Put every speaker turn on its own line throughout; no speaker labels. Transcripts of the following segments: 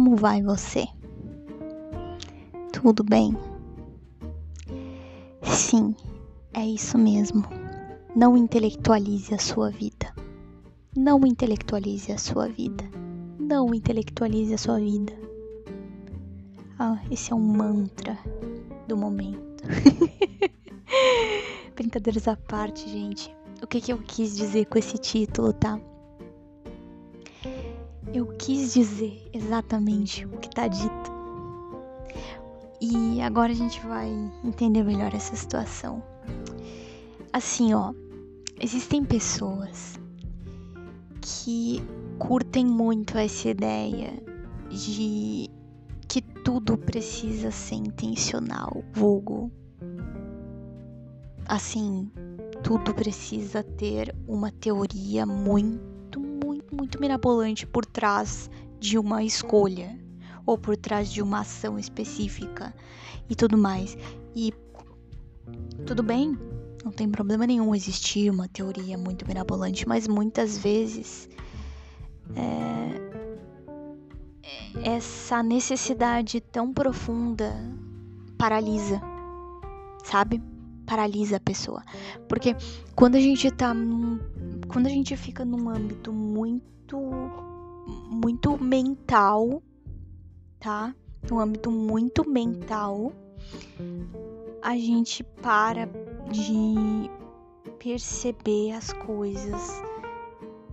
como vai você? Tudo bem? Sim, é isso mesmo. Não intelectualize a sua vida. Não intelectualize a sua vida. Não intelectualize a sua vida. Ah, esse é um mantra do momento. Brincadeiras à parte, gente. O que, que eu quis dizer com esse título, tá? Quis dizer exatamente o que está dito. E agora a gente vai entender melhor essa situação. Assim, ó, existem pessoas que curtem muito essa ideia de que tudo precisa ser intencional, vulgo. Assim, tudo precisa ter uma teoria muito muito mirabolante por trás de uma escolha ou por trás de uma ação específica e tudo mais. E tudo bem, não tem problema nenhum existir uma teoria muito mirabolante, mas muitas vezes é, essa necessidade tão profunda paralisa, sabe? Paralisa a pessoa. Porque quando a gente tá num quando a gente fica num âmbito muito muito mental, tá? Num âmbito muito mental, a gente para de perceber as coisas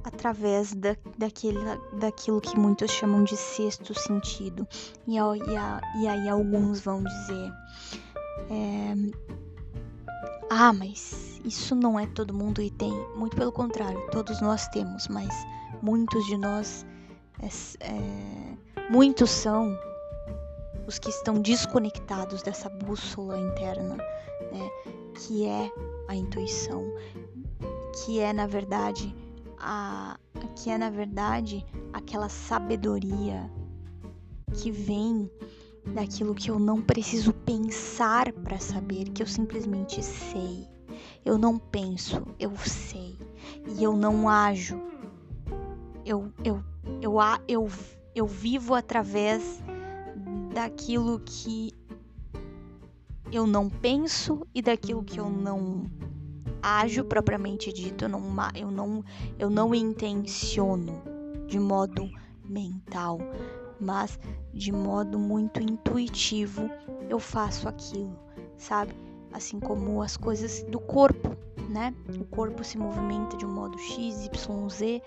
através da, daquele, daquilo que muitos chamam de sexto sentido. E, e, e aí alguns vão dizer. É, ah, mas isso não é todo mundo e tem. Muito pelo contrário, todos nós temos, mas muitos de nós. É, é, muitos são os que estão desconectados dessa bússola interna, né? Que é a intuição, que é na verdade a que é na verdade aquela sabedoria que vem daquilo que eu não preciso pensar para saber, que eu simplesmente sei. Eu não penso, eu sei. E eu não ajo. Eu eu eu eu, eu vivo através daquilo que eu não penso e daquilo que eu não ajo propriamente dito, eu não eu não eu não intenciono de modo mental mas de modo muito intuitivo eu faço aquilo, sabe? Assim como as coisas do corpo, né? O corpo se movimenta de um modo X, Y, Z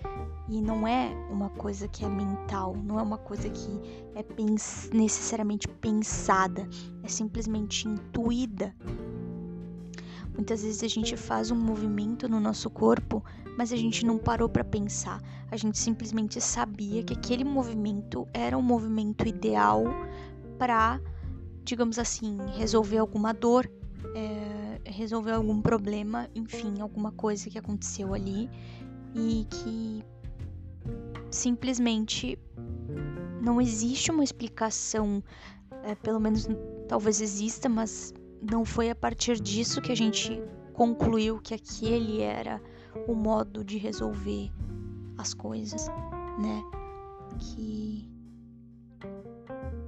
e não é uma coisa que é mental, não é uma coisa que é pens necessariamente pensada, é simplesmente intuída Muitas vezes a gente faz um movimento no nosso corpo, mas a gente não parou para pensar. A gente simplesmente sabia que aquele movimento era um movimento ideal para, digamos assim, resolver alguma dor, é, resolver algum problema, enfim, alguma coisa que aconteceu ali e que simplesmente não existe uma explicação, é, pelo menos talvez exista, mas não foi a partir disso que a gente concluiu que aquele era o modo de resolver as coisas, né? Que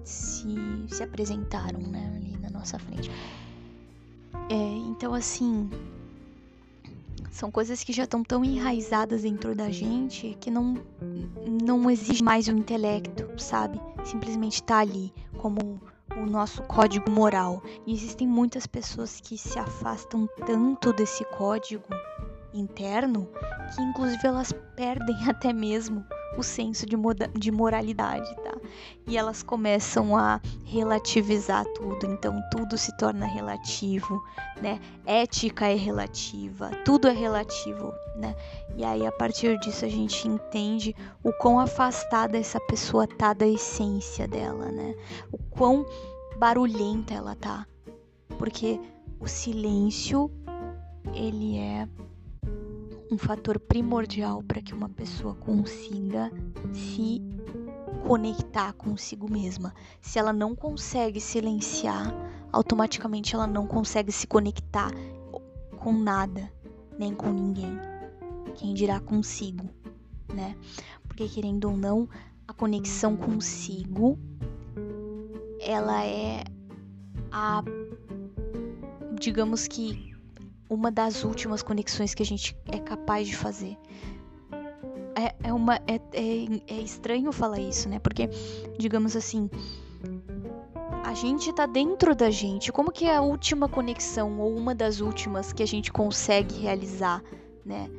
se, se apresentaram, né, ali na nossa frente. É, então, assim, são coisas que já estão tão enraizadas dentro da gente que não, não exige mais o intelecto, sabe? Simplesmente tá ali como o nosso código moral. E existem muitas pessoas que se afastam tanto desse código interno que inclusive elas perdem até mesmo o senso de, de moralidade, tá? E elas começam a relativizar tudo, então tudo se torna relativo, né? Ética é relativa, tudo é relativo, né? E aí a partir disso a gente entende o quão afastada essa pessoa tá da essência dela, né? O quão barulhenta ela tá. Porque o silêncio, ele é um fator primordial para que uma pessoa consiga se conectar consigo mesma. Se ela não consegue silenciar, automaticamente ela não consegue se conectar com nada, nem com ninguém. Quem dirá consigo, né? Porque querendo ou não, a conexão consigo, ela é a digamos que uma das últimas conexões que a gente é capaz de fazer. É, é uma é, é, é estranho falar isso, né? Porque digamos assim, a gente tá dentro da gente. Como que é a última conexão ou uma das últimas que a gente consegue realizar, né?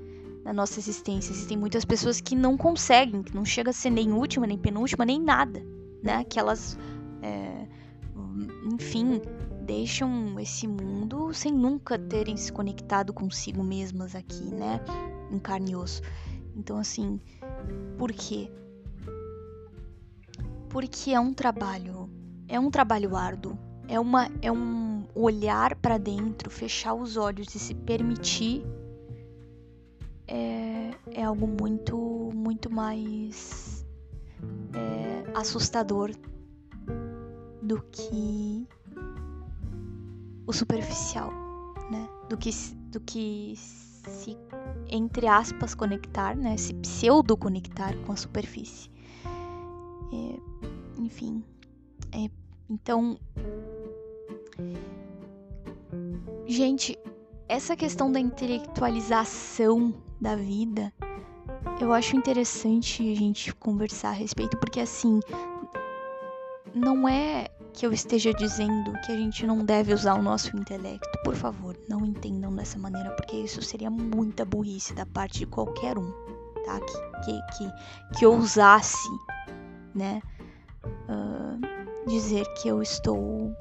Na nossa existência. Existem muitas pessoas que não conseguem, que não chega a ser nem última, nem penúltima, nem nada, né? Que elas, é, enfim, deixam esse mundo sem nunca terem se conectado consigo mesmas aqui, né? Em carne e osso. Então, assim, por quê? Porque é um trabalho é um trabalho árduo. É, uma, é um olhar para dentro, fechar os olhos e se permitir. É, é algo muito, muito mais é, assustador do que o superficial, né? Do que, do que se, entre aspas, conectar, né? Se pseudo conectar com a superfície. É, enfim, é, então, gente, essa questão da intelectualização da vida, eu acho interessante a gente conversar a respeito, porque assim, não é que eu esteja dizendo que a gente não deve usar o nosso intelecto. Por favor, não entendam dessa maneira, porque isso seria muita burrice da parte de qualquer um, tá? Que, que, que, que ousasse, né? Uh, dizer que eu estou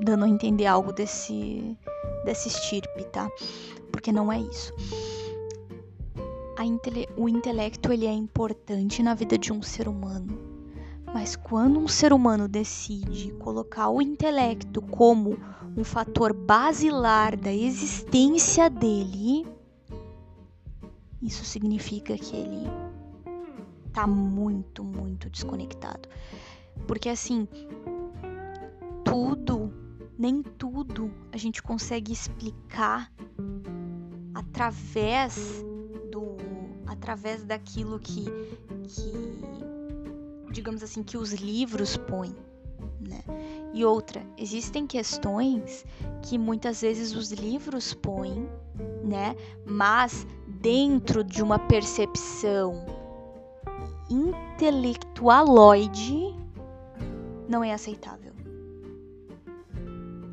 dando a entender algo desse desse estirpe, tá? Porque não é isso. Intele o intelecto ele é importante na vida de um ser humano, mas quando um ser humano decide colocar o intelecto como um fator basilar da existência dele, isso significa que ele tá muito, muito desconectado. Porque assim, tudo, nem tudo a gente consegue explicar através do através daquilo que que digamos assim que os livros põem, né? E outra, existem questões que muitas vezes os livros põem, né? Mas dentro de uma percepção intelectualoide não é aceitável.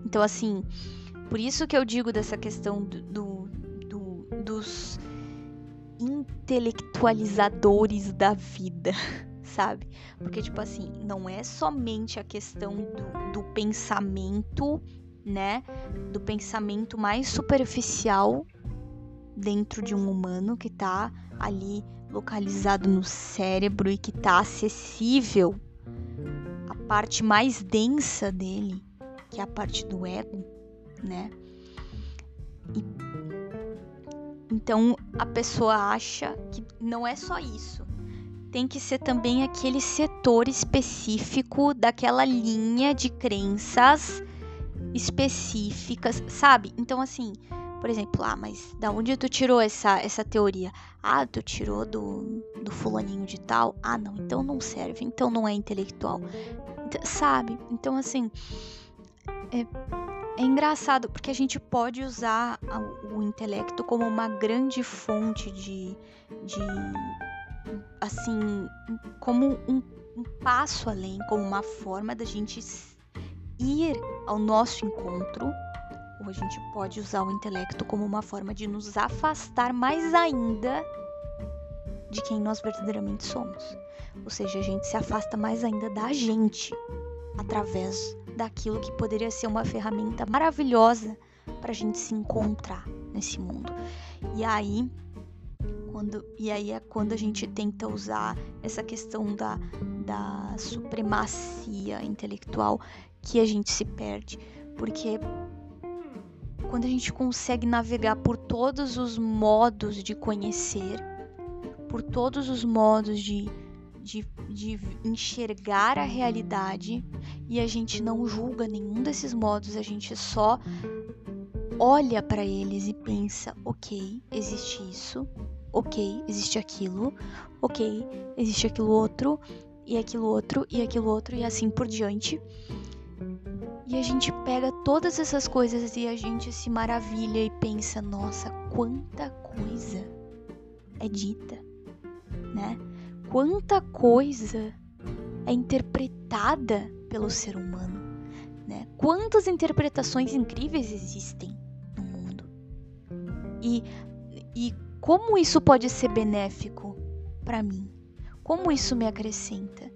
Então, assim, por isso que eu digo dessa questão do, do, do, dos intelectualizadores da vida, sabe? Porque, tipo assim, não é somente a questão do, do pensamento, né? Do pensamento mais superficial dentro de um humano que tá ali localizado no cérebro e que tá acessível parte mais densa dele, que é a parte do ego, né? E, então a pessoa acha que não é só isso. Tem que ser também aquele setor específico daquela linha de crenças específicas, sabe? Então assim, por exemplo, ah, mas da onde tu tirou essa, essa teoria? Ah, tu tirou do, do fulaninho de tal? Ah, não, então não serve, então não é intelectual. Sabe? Então, assim, é, é engraçado porque a gente pode usar o intelecto como uma grande fonte de, de assim, como um, um passo além, como uma forma da gente ir ao nosso encontro ou a gente pode usar o intelecto como uma forma de nos afastar mais ainda de quem nós verdadeiramente somos. Ou seja, a gente se afasta mais ainda da gente através daquilo que poderia ser uma ferramenta maravilhosa para a gente se encontrar nesse mundo. E aí, quando, e aí é quando a gente tenta usar essa questão da, da supremacia intelectual que a gente se perde. Porque quando a gente consegue navegar por todos os modos de conhecer, por todos os modos de, de, de enxergar a realidade e a gente não julga nenhum desses modos, a gente só olha para eles e pensa: ok, existe isso, ok, existe aquilo, ok, existe aquilo outro, e aquilo outro, e aquilo outro, e assim por diante. E a gente pega todas essas coisas e a gente se maravilha e pensa: nossa, quanta coisa é dita, né? Quanta coisa é interpretada pelo ser humano, né? Quantas interpretações incríveis existem no mundo. E, e como isso pode ser benéfico para mim? Como isso me acrescenta?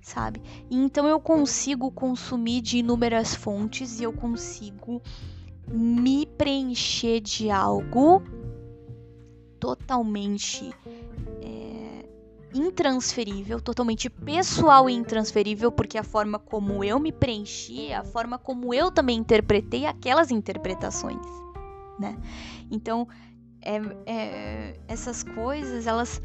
Sabe? E então eu consigo consumir de inúmeras fontes e eu consigo me preencher de algo totalmente é, intransferível, totalmente pessoal e intransferível, porque a forma como eu me preenchi, a forma como eu também interpretei aquelas interpretações, né? Então, é, é, essas coisas, elas,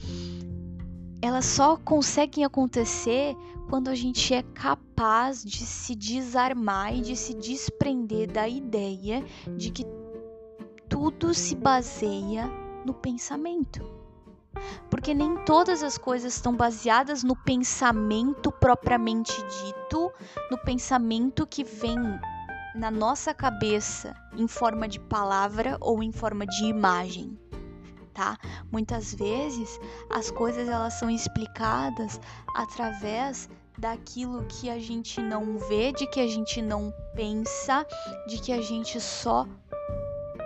elas só conseguem acontecer quando a gente é capaz de se desarmar e de se desprender da ideia de que tudo se baseia no pensamento. Porque nem todas as coisas estão baseadas no pensamento propriamente dito, no pensamento que vem na nossa cabeça em forma de palavra ou em forma de imagem, tá? Muitas vezes as coisas elas são explicadas através daquilo que a gente não vê, de que a gente não pensa, de que a gente só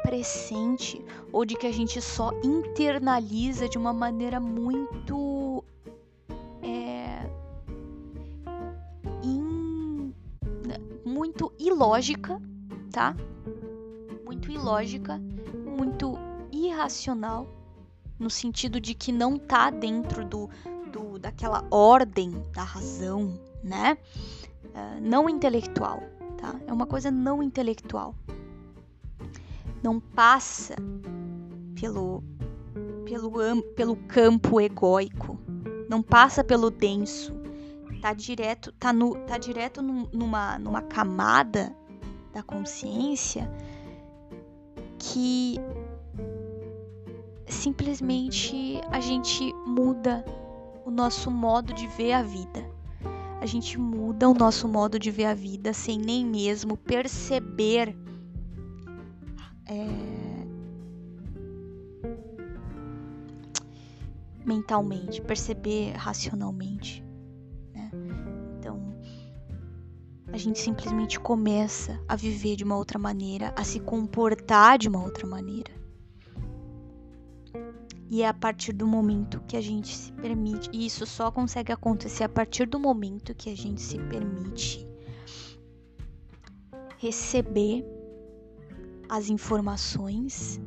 pressente ou de que a gente só internaliza de uma maneira muito muito ilógica, tá? Muito ilógica, muito irracional, no sentido de que não tá dentro do, do daquela ordem da razão, né? Uh, não intelectual, tá? É uma coisa não intelectual não passa pelo, pelo, pelo campo egóico, não passa pelo denso, tá direto, tá, no, tá direto num, numa, numa camada da consciência que simplesmente a gente muda o nosso modo de ver a vida. A gente muda o nosso modo de ver a vida sem nem mesmo perceber é, mentalmente, perceber racionalmente. A gente simplesmente começa a viver de uma outra maneira, a se comportar de uma outra maneira. E é a partir do momento que a gente se permite, e isso só consegue acontecer a partir do momento que a gente se permite receber as informações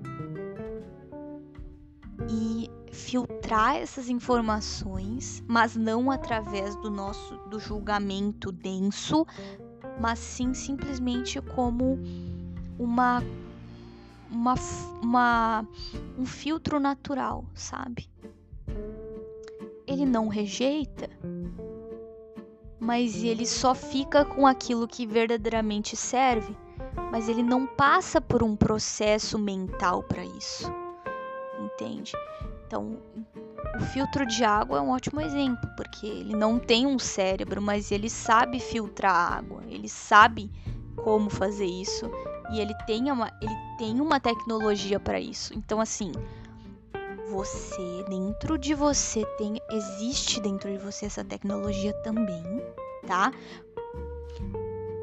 filtrar essas informações, mas não através do nosso do julgamento denso, mas sim simplesmente como uma uma, uma um filtro natural, sabe? Ele não rejeita, mas ele só fica com aquilo que verdadeiramente serve mas ele não passa por um processo mental para isso. Entende? Então, o filtro de água é um ótimo exemplo, porque ele não tem um cérebro, mas ele sabe filtrar água, ele sabe como fazer isso e ele tem uma, ele tem uma tecnologia para isso. Então, assim, você, dentro de você, tem, existe dentro de você essa tecnologia também, tá?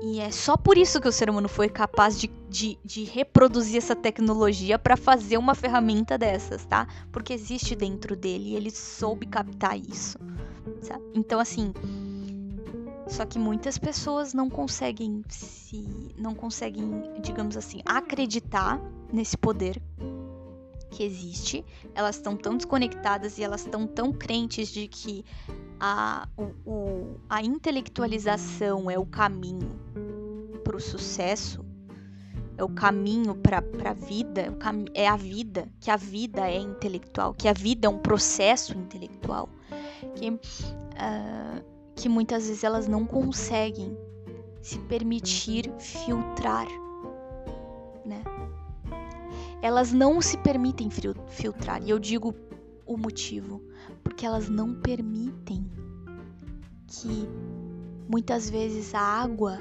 E é só por isso que o ser humano foi capaz de, de, de reproduzir essa tecnologia para fazer uma ferramenta dessas, tá? Porque existe dentro dele e ele soube captar isso. Sabe? Então, assim. Só que muitas pessoas não conseguem se. não conseguem, digamos assim, acreditar nesse poder que existe. Elas estão tão desconectadas e elas estão tão crentes de que a, o, o, a intelectualização é o caminho para o sucesso, é o caminho para a vida, é, a vida, que a vida é intelectual, que a vida é um processo intelectual, que, uh, que muitas vezes elas não conseguem se permitir filtrar, né? Elas não se permitem filtrar, e eu digo o motivo porque elas não permitem que muitas vezes a água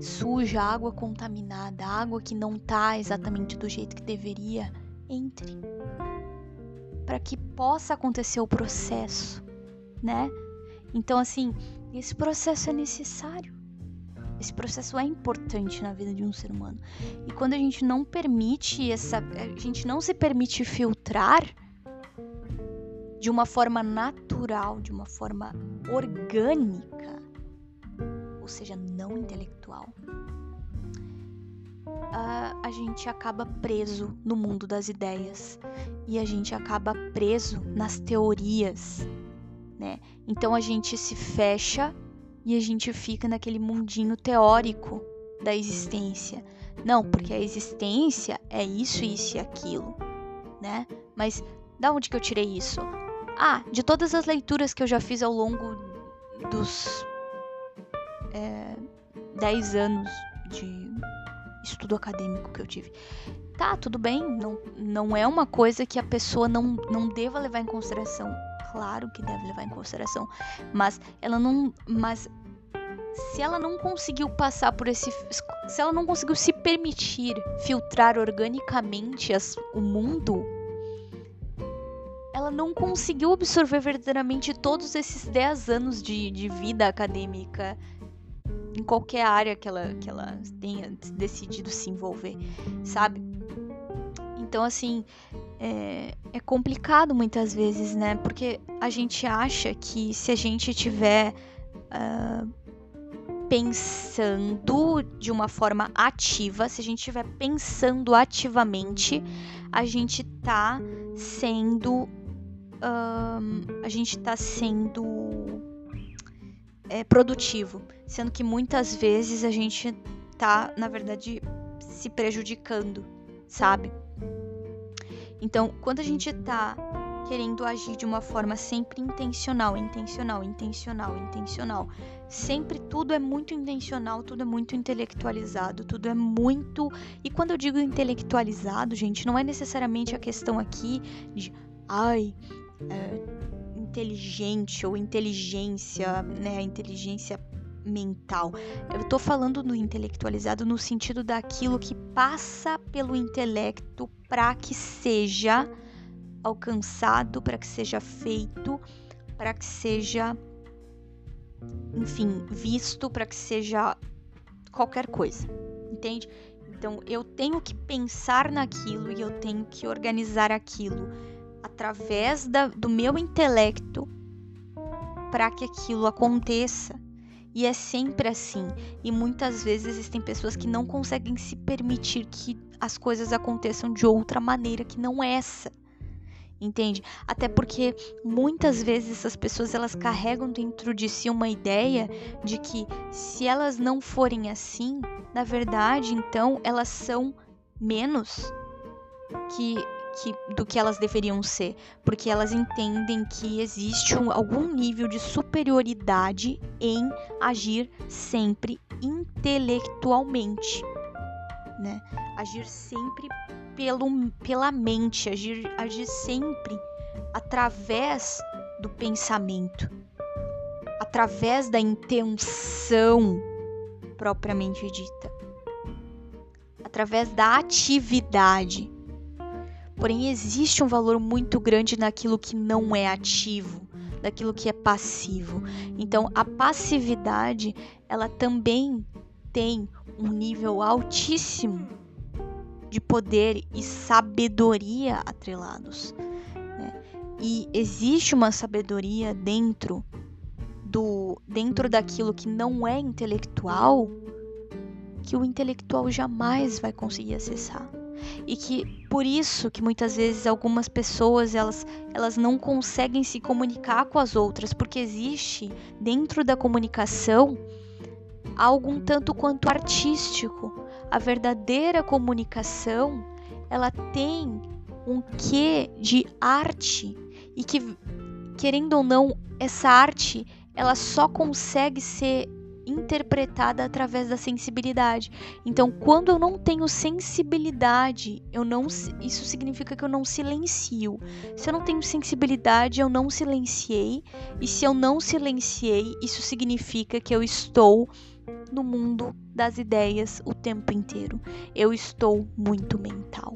suja, a água contaminada, a água que não tá exatamente do jeito que deveria, entre. Para que possa acontecer o processo, né? Então, assim, esse processo é necessário. Esse processo é importante na vida de um ser humano. E quando a gente não permite essa. A gente não se permite filtrar de uma forma natural, de uma forma orgânica, ou seja, não intelectual, a, a gente acaba preso no mundo das ideias e a gente acaba preso nas teorias, né? Então a gente se fecha e a gente fica naquele mundinho teórico da existência. Não, porque a existência é isso, isso e aquilo, né? Mas da onde que eu tirei isso? Ah, de todas as leituras que eu já fiz ao longo dos é, 10 anos de estudo acadêmico que eu tive. Tá, tudo bem, não, não é uma coisa que a pessoa não, não deva levar em consideração. Claro que deve levar em consideração, mas ela não. Mas se ela não conseguiu passar por esse. Se ela não conseguiu se permitir filtrar organicamente as, o mundo, ela não conseguiu absorver verdadeiramente todos esses 10 anos de, de vida acadêmica em qualquer área que ela, que ela tenha decidido se envolver, sabe? Então, assim, é, é, complicado muitas vezes, né? Porque a gente acha que se a gente tiver uh, pensando de uma forma ativa, se a gente estiver pensando ativamente, a gente tá sendo um, a gente está sendo é, produtivo, sendo que muitas vezes a gente tá, na verdade, se prejudicando, sabe? Então, quando a gente tá querendo agir de uma forma sempre intencional, intencional, intencional, intencional, sempre tudo é muito intencional, tudo é muito intelectualizado, tudo é muito. E quando eu digo intelectualizado, gente, não é necessariamente a questão aqui de, ai, é, inteligente ou inteligência, né, inteligência mental. Eu estou falando do intelectualizado no sentido daquilo que passa pelo intelecto para que seja alcançado, para que seja feito, para que seja, enfim, visto, para que seja qualquer coisa, entende? Então eu tenho que pensar naquilo e eu tenho que organizar aquilo através da, do meu intelecto para que aquilo aconteça. E é sempre assim. E muitas vezes existem pessoas que não conseguem se permitir que as coisas aconteçam de outra maneira que não essa. Entende? Até porque muitas vezes essas pessoas elas carregam dentro de si uma ideia de que se elas não forem assim, na verdade, então elas são menos que que, do que elas deveriam ser, porque elas entendem que existe um, algum nível de superioridade em agir sempre intelectualmente, né? Agir sempre pelo, pela mente, agir, agir sempre através do pensamento, através da intenção propriamente dita, através da atividade Porém, existe um valor muito grande naquilo que não é ativo, daquilo que é passivo. Então, a passividade, ela também tem um nível altíssimo de poder e sabedoria atrelados. Né? E existe uma sabedoria dentro do dentro daquilo que não é intelectual que o intelectual jamais vai conseguir acessar e que por isso que muitas vezes algumas pessoas elas, elas não conseguem se comunicar com as outras porque existe dentro da comunicação algo um tanto quanto artístico. A verdadeira comunicação ela tem um quê de arte e que querendo ou não essa arte ela só consegue ser interpretada através da sensibilidade. Então, quando eu não tenho sensibilidade, eu não isso significa que eu não silencio. Se eu não tenho sensibilidade, eu não silenciei, e se eu não silenciei, isso significa que eu estou no mundo das ideias o tempo inteiro. Eu estou muito mental.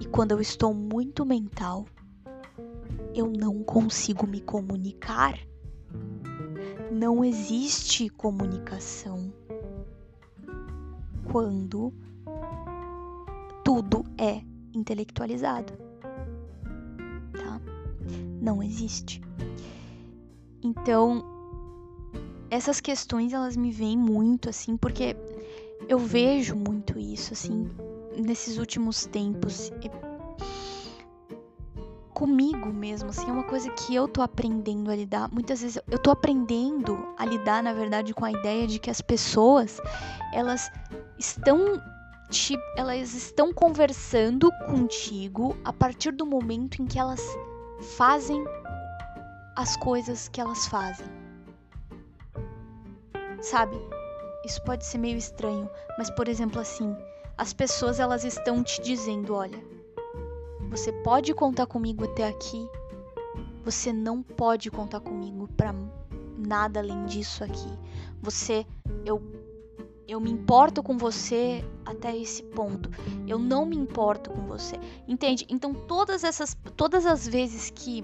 E quando eu estou muito mental, eu não consigo me comunicar não existe comunicação quando tudo é intelectualizado. Tá? Não existe. Então, essas questões elas me vêm muito assim, porque eu vejo muito isso assim nesses últimos tempos comigo mesmo, assim, é uma coisa que eu tô aprendendo a lidar. Muitas vezes eu tô aprendendo a lidar, na verdade, com a ideia de que as pessoas, elas estão te, elas estão conversando contigo a partir do momento em que elas fazem as coisas que elas fazem. Sabe? Isso pode ser meio estranho, mas por exemplo assim, as pessoas elas estão te dizendo, olha, você pode contar comigo até aqui. Você não pode contar comigo para nada além disso aqui. Você, eu, eu me importo com você até esse ponto. Eu não me importo com você. Entende? Então todas essas, todas as vezes que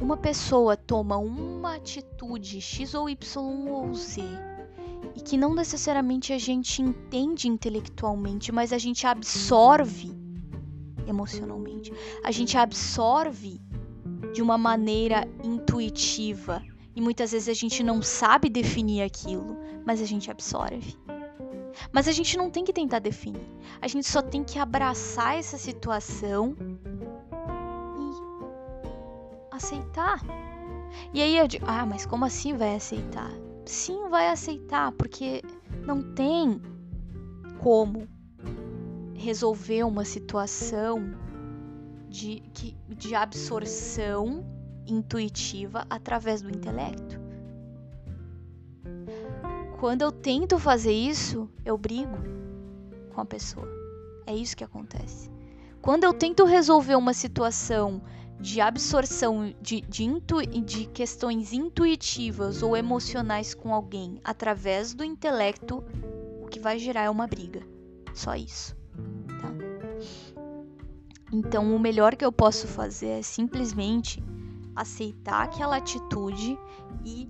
uma pessoa toma uma atitude X ou Y ou Z e que não necessariamente a gente entende intelectualmente, mas a gente absorve emocionalmente. A gente absorve de uma maneira intuitiva e muitas vezes a gente não sabe definir aquilo, mas a gente absorve. Mas a gente não tem que tentar definir. A gente só tem que abraçar essa situação e aceitar. E aí eu digo: "Ah, mas como assim vai aceitar?" Sim, vai aceitar, porque não tem como resolver uma situação de, de absorção intuitiva através do intelecto. Quando eu tento fazer isso, eu brigo com a pessoa. É isso que acontece. Quando eu tento resolver uma situação de absorção de, de, intu, de questões intuitivas ou emocionais com alguém através do intelecto, o que vai gerar é uma briga. Só isso. Então, o melhor que eu posso fazer é simplesmente aceitar aquela atitude e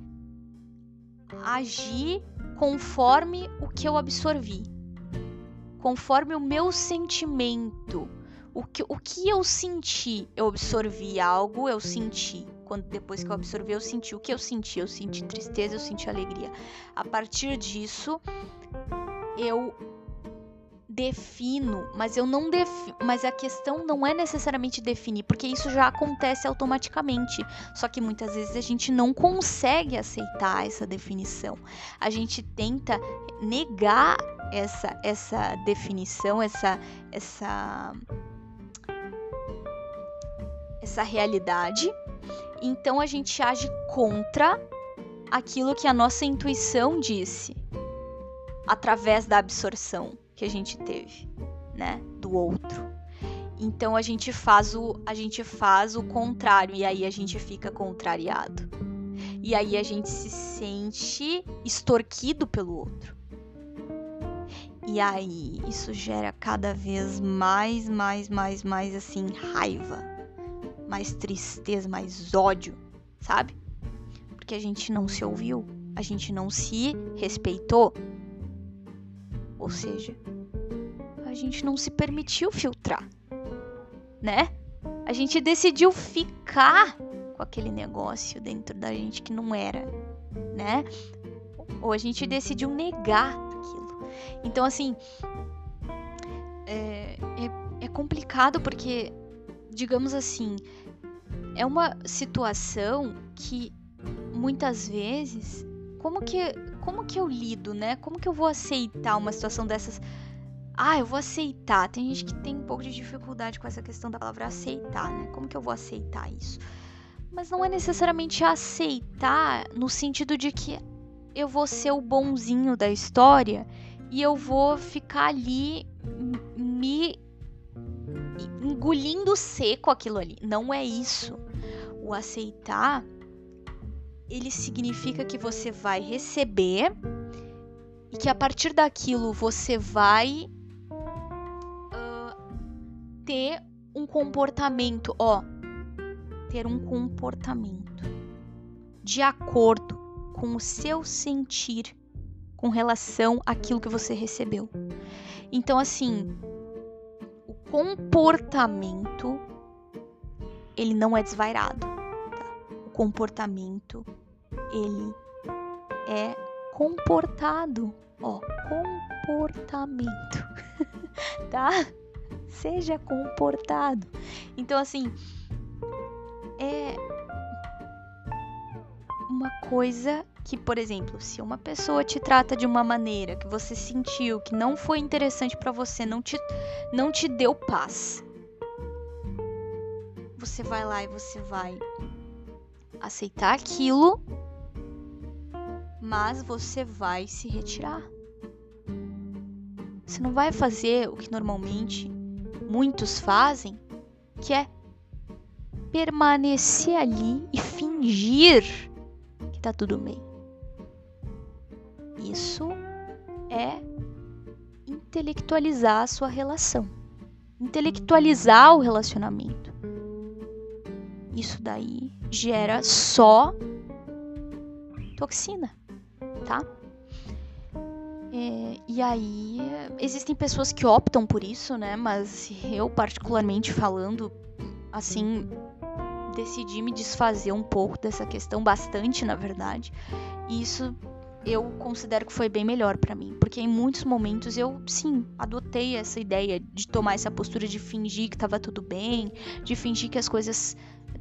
agir conforme o que eu absorvi, conforme o meu sentimento. O que, o que eu senti, eu absorvi algo, eu senti. Quando depois que eu absorvi, eu senti o que eu senti. Eu senti tristeza, eu senti alegria. A partir disso, eu defino, mas eu não defino, mas a questão não é necessariamente definir, porque isso já acontece automaticamente. Só que muitas vezes a gente não consegue aceitar essa definição. A gente tenta negar essa essa definição, essa essa essa realidade. Então a gente age contra aquilo que a nossa intuição disse através da absorção que a gente teve, né, do outro. Então a gente faz o a gente faz o contrário e aí a gente fica contrariado. E aí a gente se sente extorquido pelo outro. E aí isso gera cada vez mais, mais, mais, mais assim raiva, mais tristeza, mais ódio, sabe? Porque a gente não se ouviu, a gente não se respeitou, ou seja, a gente não se permitiu filtrar, né? A gente decidiu ficar com aquele negócio dentro da gente que não era, né? Ou a gente decidiu negar aquilo. Então, assim, é, é, é complicado porque, digamos assim, é uma situação que muitas vezes, como que como que eu lido, né? Como que eu vou aceitar uma situação dessas? Ah, eu vou aceitar. Tem gente que tem um pouco de dificuldade com essa questão da palavra aceitar, né? Como que eu vou aceitar isso? Mas não é necessariamente aceitar no sentido de que eu vou ser o bonzinho da história e eu vou ficar ali me engolindo seco aquilo ali. Não é isso. O aceitar ele significa que você vai receber e que a partir daquilo você vai uh, ter um comportamento, ó, ter um comportamento de acordo com o seu sentir com relação àquilo que você recebeu. Então, assim, o comportamento ele não é desvairado. Comportamento ele é comportado, ó, comportamento, tá? Seja comportado. Então, assim, é uma coisa que, por exemplo, se uma pessoa te trata de uma maneira que você sentiu que não foi interessante para você, não te, não te deu paz, você vai lá e você vai aceitar aquilo, mas você vai se retirar. Você não vai fazer o que normalmente muitos fazem, que é permanecer ali e fingir que tá tudo bem. Isso é intelectualizar a sua relação, intelectualizar o relacionamento. Isso daí gera só toxina, tá? É, e aí, existem pessoas que optam por isso, né? Mas eu, particularmente falando, assim, decidi me desfazer um pouco dessa questão, bastante na verdade. E isso eu considero que foi bem melhor para mim, porque em muitos momentos eu sim adotei essa ideia de tomar essa postura de fingir que tava tudo bem, de fingir que as coisas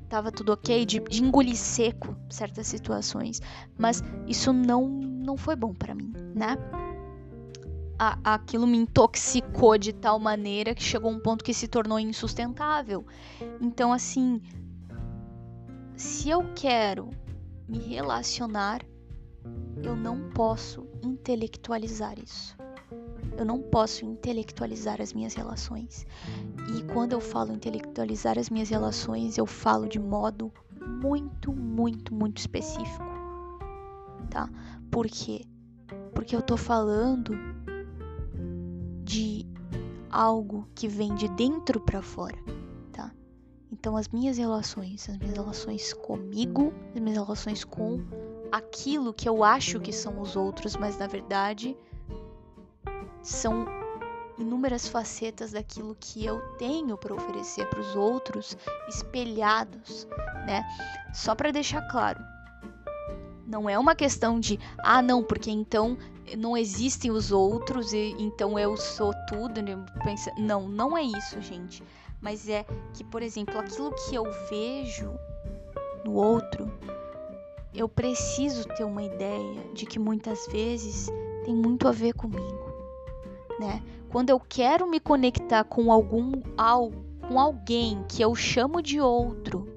tava tudo ok, de, de engolir seco certas situações, mas isso não não foi bom para mim, né? A, aquilo me intoxicou de tal maneira que chegou um ponto que se tornou insustentável. Então, assim, se eu quero me relacionar, eu não posso intelectualizar isso. Eu não posso intelectualizar as minhas relações. E quando eu falo intelectualizar as minhas relações, eu falo de modo muito, muito, muito específico. Tá? Por quê? Porque eu tô falando de algo que vem de dentro para fora. Então, as minhas relações, as minhas relações comigo, as minhas relações com aquilo que eu acho que são os outros, mas na verdade são inúmeras facetas daquilo que eu tenho para oferecer para os outros, espelhados, né? Só para deixar claro, não é uma questão de ah não, porque então não existem os outros e então eu sou tudo, né? Não, não é isso, gente mas é que, por exemplo, aquilo que eu vejo no outro, eu preciso ter uma ideia de que muitas vezes tem muito a ver comigo, né? Quando eu quero me conectar com algum com alguém que eu chamo de outro,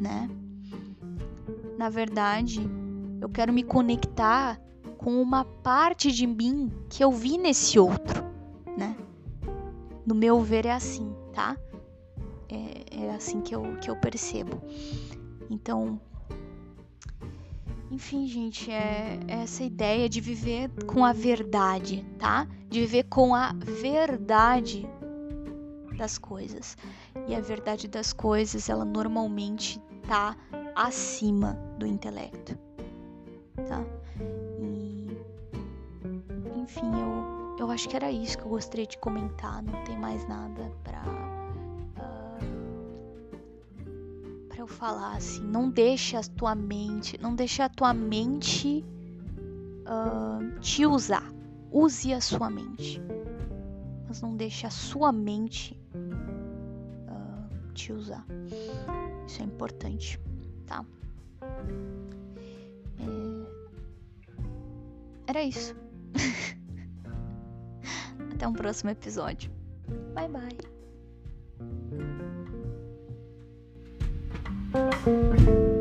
né? Na verdade, eu quero me conectar com uma parte de mim que eu vi nesse outro, né? No meu ver é assim tá? É, é assim que eu, que eu percebo. Então, enfim, gente, é, é essa ideia de viver com a verdade, tá? De viver com a verdade das coisas. E a verdade das coisas, ela normalmente tá acima do intelecto, tá? E, enfim, eu eu acho que era isso que eu gostaria de comentar. Não tem mais nada pra. Eu falar assim. Não deixe a tua mente. Não deixe a tua mente uh, te usar. Use a sua mente. Mas não deixe a sua mente uh, te usar. Isso é importante, tá? É... Era isso. Até um próximo episódio. Bye bye. Thank you.